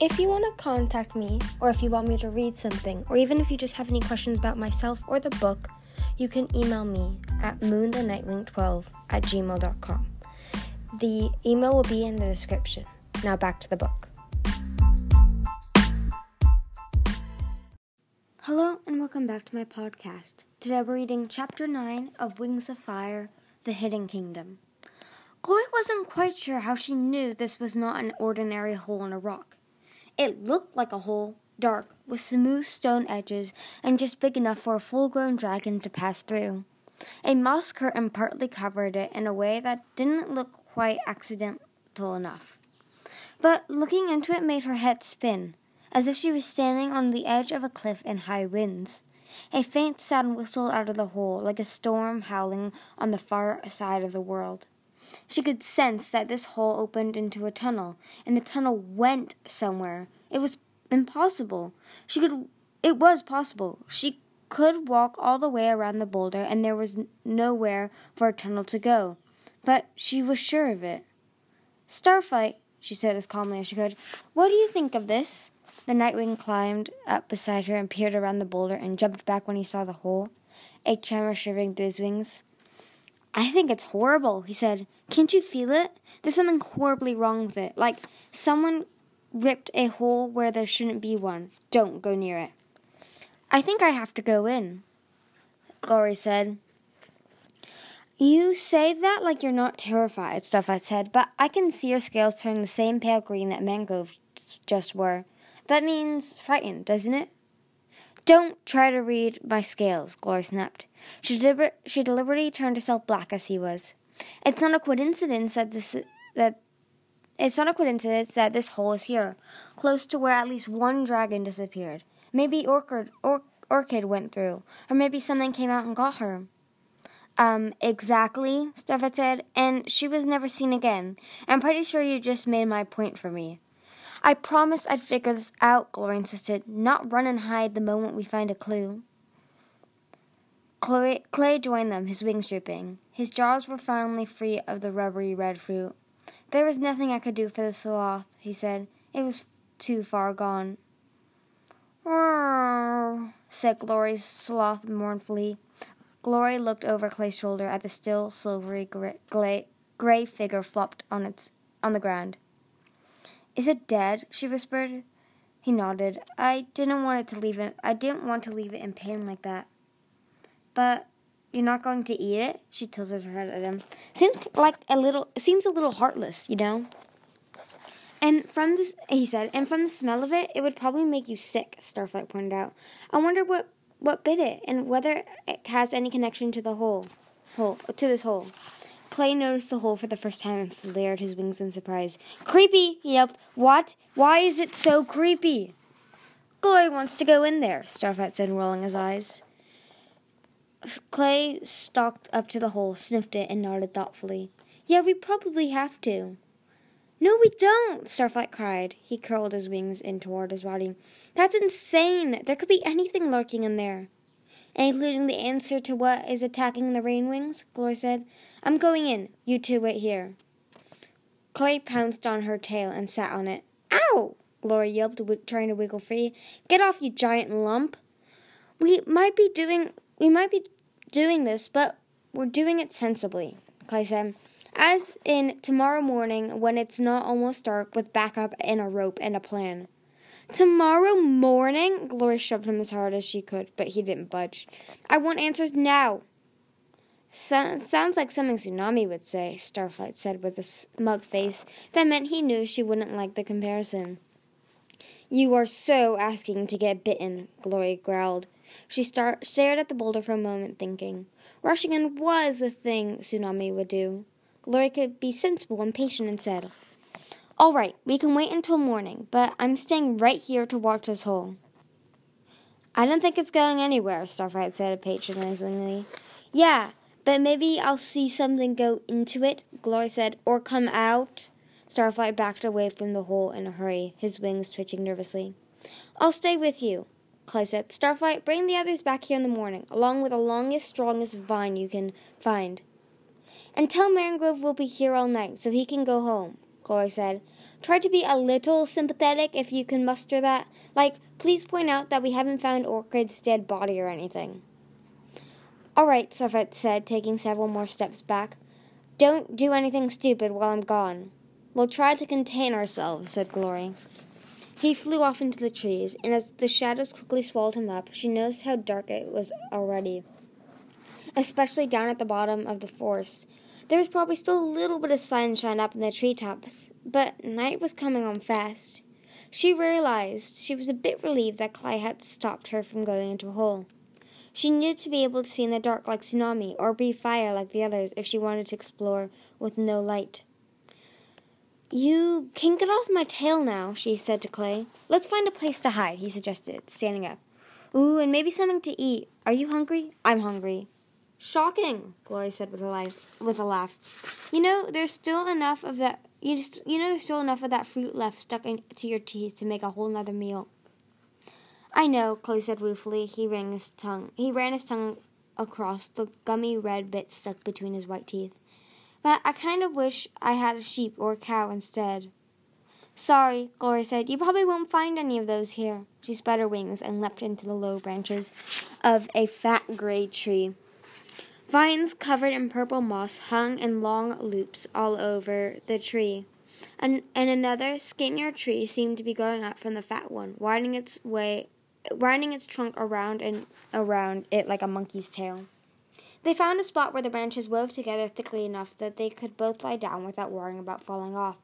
If you want to contact me, or if you want me to read something, or even if you just have any questions about myself or the book, you can email me at moonthenightwing12 at gmail.com. The email will be in the description. Now back to the book. Hello and welcome back to my podcast. Today we're reading Chapter 9 of Wings of Fire The Hidden Kingdom. Glory wasn't quite sure how she knew this was not an ordinary hole in a rock. It looked like a hole, dark, with smooth stone edges, and just big enough for a full grown dragon to pass through. A moss curtain partly covered it in a way that didn't look quite accidental enough. But looking into it made her head spin, as if she was standing on the edge of a cliff in high winds. A faint sound whistled out of the hole, like a storm howling on the far side of the world. She could sense that this hole opened into a tunnel, and the tunnel went somewhere. It was impossible. She could. It was possible. She could walk all the way around the boulder, and there was nowhere for a tunnel to go. But she was sure of it. Starflight, she said as calmly as she could, what do you think of this? The Nightwing climbed up beside her and peered around the boulder and jumped back when he saw the hole, a tremor shivering through his wings. I think it's horrible, he said. Can't you feel it? There's something horribly wrong with it. Like someone ripped a hole where there shouldn't be one. Don't go near it. I think I have to go in, Glory said. You say that like you're not terrified, Starflight said, but I can see your scales turning the same pale green that mangroves just were. That means frightened, doesn't it? Don't try to read my scales, Glory snapped. She, deliber- she deliberately turned herself black as he was. It's not a coincidence that this that it's not a coincidence that this hole is here, close to where at least one dragon disappeared. Maybe Orchid, or- Orchid went through, or maybe something came out and got her. Um, exactly, Starflight said, and she was never seen again. I'm pretty sure you just made my point for me. I promised I'd figure this out, Glory insisted, not run and hide the moment we find a clue. Chloe, Clay joined them, his wings drooping. His jaws were finally free of the rubbery red fruit. There was nothing I could do for the sloth, he said. It was too far gone. said Glory's sloth mournfully. Glory looked over Clay's shoulder at the still silvery gray, gray figure flopped on its on the ground. Is it dead? she whispered. He nodded. I didn't want it to leave it. I didn't want to leave it in pain like that. But you're not going to eat it? She tilted her head at him. Seems like a little. Seems a little heartless, you know. And from this, he said, and from the smell of it, it would probably make you sick. Starflight pointed out. I wonder what what bit it, and whether it has any connection to the hole, hole to this hole. Clay noticed the hole for the first time and flared his wings in surprise. Creepy, he yelped. What? Why is it so creepy? Glory wants to go in there, Starflight said, rolling his eyes. Clay stalked up to the hole, sniffed it, and nodded thoughtfully. Yeah, we probably have to. No, we don't, Starflight cried. He curled his wings in toward his body. That's insane. There could be anything lurking in there. Including the answer to what is attacking the rain wings, Glory said. I'm going in. You two wait here. Clay pounced on her tail and sat on it. Ow! Glory yelped, trying to wiggle free. Get off, you giant lump! We might be doing we might be doing this, but we're doing it sensibly, Clay said. As in tomorrow morning when it's not almost dark with backup and a rope and a plan. Tomorrow morning? Glory shoved him as hard as she could, but he didn't budge. I want answers now. So, sounds like something Tsunami would say, Starflight said with a smug face that meant he knew she wouldn't like the comparison. You are so asking to get bitten, Glory growled. She star- stared at the boulder for a moment, thinking. Rushing in was the thing Tsunami would do. Glory could be sensible and patient and said, All right, we can wait until morning, but I'm staying right here to watch this hole. I don't think it's going anywhere, Starflight said patronizingly. Yeah, but maybe I'll see something go into it, Glory said, or come out. Starflight backed away from the hole in a hurry, his wings twitching nervously. I'll stay with you, Clay said. Starflight, bring the others back here in the morning, along with the longest, strongest vine you can find. And tell Mangrove we'll be here all night, so he can go home, Glory said. Try to be a little sympathetic if you can muster that. Like, please point out that we haven't found Orchid's dead body or anything. All right, Starflight said, taking several more steps back. Don't do anything stupid while I'm gone. We'll try to contain ourselves, said Glory. He flew off into the trees, and as the shadows quickly swallowed him up, she noticed how dark it was already, especially down at the bottom of the forest. There was probably still a little bit of sunshine up in the treetops, but night was coming on fast. She realized she was a bit relieved that Clay had stopped her from going into a hole. She needed to be able to see in the dark like Tsunami, or breathe fire like the others if she wanted to explore with no light. You can get off my tail now, she said to Clay. Let's find a place to hide, he suggested, standing up. Ooh, and maybe something to eat. Are you hungry? I'm hungry. Shocking, Glory said with a laugh. With a laugh. You know, there's still enough of that. You just, you know, there's still enough of that fruit left stuck into your teeth to make a whole nother meal. I know, Clay said ruefully. He ran his tongue. He ran his tongue across the gummy red bits stuck between his white teeth. But I kind of wish I had a sheep or a cow instead. Sorry, Glory said. You probably won't find any of those here. She spread her wings and leapt into the low branches of a fat gray tree. Vines covered in purple moss hung in long loops all over the tree. And, and another, skinnier tree seemed to be growing up from the fat one, winding its way winding its trunk around and around it like a monkey's tail. They found a spot where the branches wove together thickly enough that they could both lie down without worrying about falling off.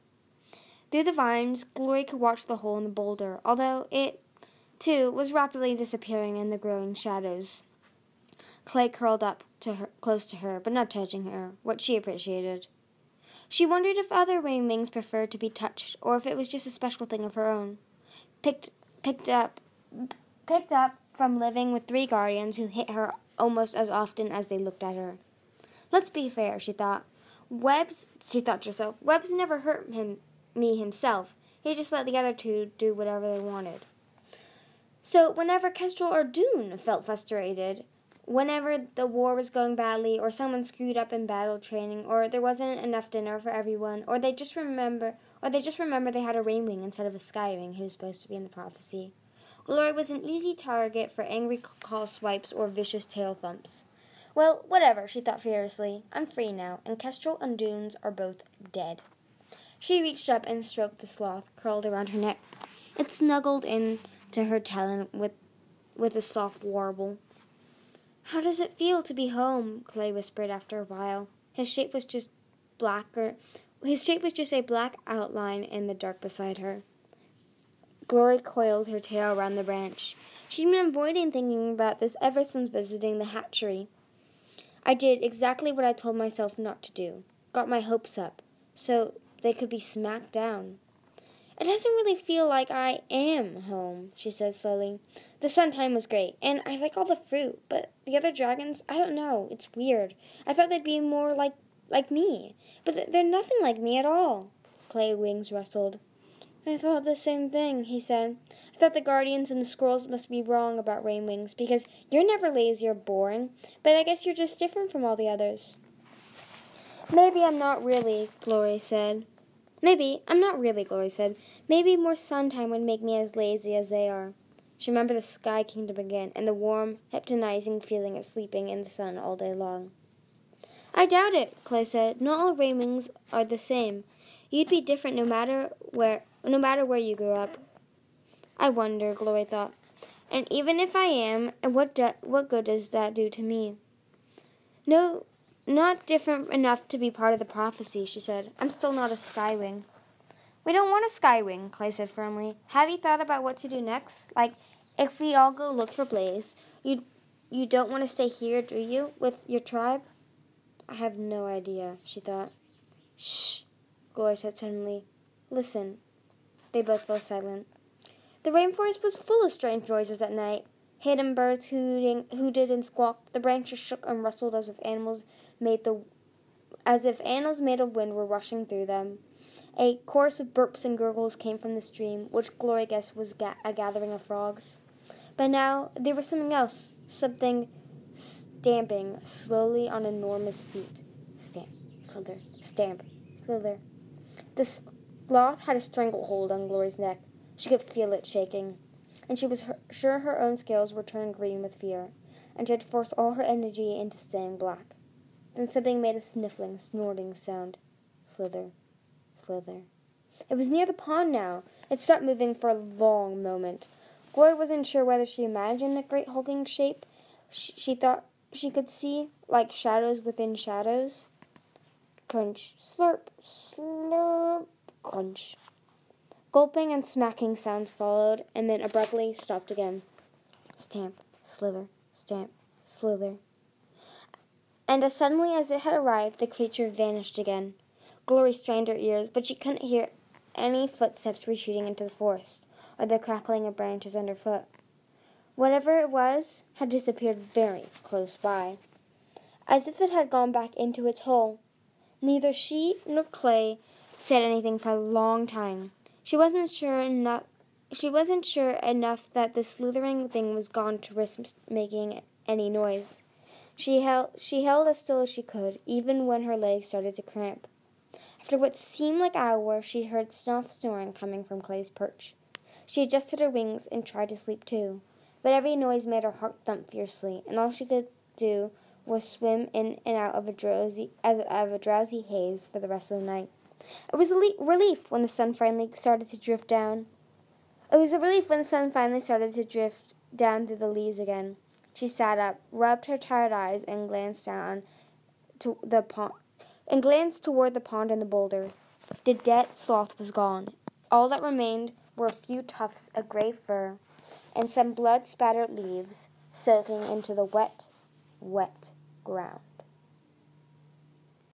Through the vines, Glory could watch the hole in the boulder, although it, too, was rapidly disappearing in the growing shadows. Clay curled up to her, close to her, but not touching her, what she appreciated. She wondered if other rainwings preferred to be touched, or if it was just a special thing of her own. Picked, picked up, picked up from living with three guardians who hit her almost as often as they looked at her. Let's be fair, she thought. Webs, she thought to herself, Webs never hurt him, me himself. He just let the other two do whatever they wanted. So whenever Kestrel or Dune felt frustrated, whenever the war was going badly, or someone screwed up in battle training, or there wasn't enough dinner for everyone, or they just remember, or they just remember they had a rainwing instead of a skywing who was supposed to be in the prophecy. Glory was an easy target for angry call swipes or vicious tail thumps. Well, whatever, she thought furiously. I'm free now, and Kestrel and Dunes are both dead. She reached up and stroked the sloth curled around her neck. It snuggled in to her talon with, with a soft warble. How does it feel to be home? Clay whispered after a while. His shape was just blacker. His shape was just a black outline in the dark beside her. Glory coiled her tail around the branch. She'd been avoiding thinking about this ever since visiting the hatchery. I did exactly what I told myself not to do. Got my hopes up, so they could be smacked down. It doesn't really feel like I am home, she said slowly. The sun time was great, and I like all the fruit, but the other dragons, I don't know, it's weird. I thought they'd be more like like me, but they're nothing like me at all. Clay wings rustled. I thought the same thing, he said. I thought the guardians and the squirrels must be wrong about rainwings because you're never lazy or boring, but I guess you're just different from all the others. Maybe I'm not really, Glory said. Maybe, I'm not really, Glory said. Maybe more sun time would make me as lazy as they are. She remembered the Sky Kingdom again and the warm, hypnotizing feeling of sleeping in the sun all day long. I doubt it, Clay said. Not all rainwings are the same. You'd be different no matter where no matter where you grew up. I wonder, Glory thought. And even if I am, what do, what good does that do to me? No, not different enough to be part of the prophecy, she said. I'm still not a skywing. We don't want a skywing, Clay said firmly. Have you thought about what to do next? Like, if we all go look for Blaze, you you don't want to stay here, do you, with your tribe? I have no idea, she thought. Shh, Glory said suddenly. Listen, they both fell silent. The rainforest was full of strange noises at night. Hidden birds hooting, hooted and squawked. The branches shook and rustled as if animals made the as if animals made of wind were rushing through them. A chorus of burps and gurgles came from the stream, which Glory guessed was ga- a gathering of frogs. But now there was something else, something stamping slowly on enormous feet. Stamp, slither, stamp, slither. The Sloth had a stranglehold on Glory's neck. She could feel it shaking, and she was her- sure her own scales were turning green with fear, and she had forced all her energy into staying black. Then something made a sniffling, snorting sound. Slither, slither. It was near the pond now. It stopped moving for a long moment. Glory wasn't sure whether she imagined the great hulking shape she thought she could see, like shadows within shadows. Crunch, slurp, slurp, crunch. Gulping and smacking sounds followed, and then abruptly stopped again. Stamp, slither, stamp, slither. And as suddenly as it had arrived, the creature vanished again. Glory strained her ears, but she couldn't hear any footsteps retreating into the forest, or the crackling of branches underfoot. Whatever it was had disappeared very close by, as if it had gone back into its hole. Neither she nor Clay said anything for a long time. She wasn't sure enough. She wasn't sure enough that the slithering thing was gone to risk making any noise. She held she held as still as she could, even when her legs started to cramp. After what seemed like hours, she heard soft snoring coming from Clay's perch. She adjusted her wings and tried to sleep too, but every noise made her heart thump fiercely, and all she could do was swim in and out of a drowsy of a drowsy haze for the rest of the night. It was a le- relief when the sun finally started to drift down. It was a relief when the sun finally started to drift down through the leaves again. She sat up, rubbed her tired eyes, and glanced down to the pond, and glanced toward the pond and the boulder. The dead sloth was gone. All that remained were a few tufts of gray fur and some blood spattered leaves soaking into the wet, wet ground.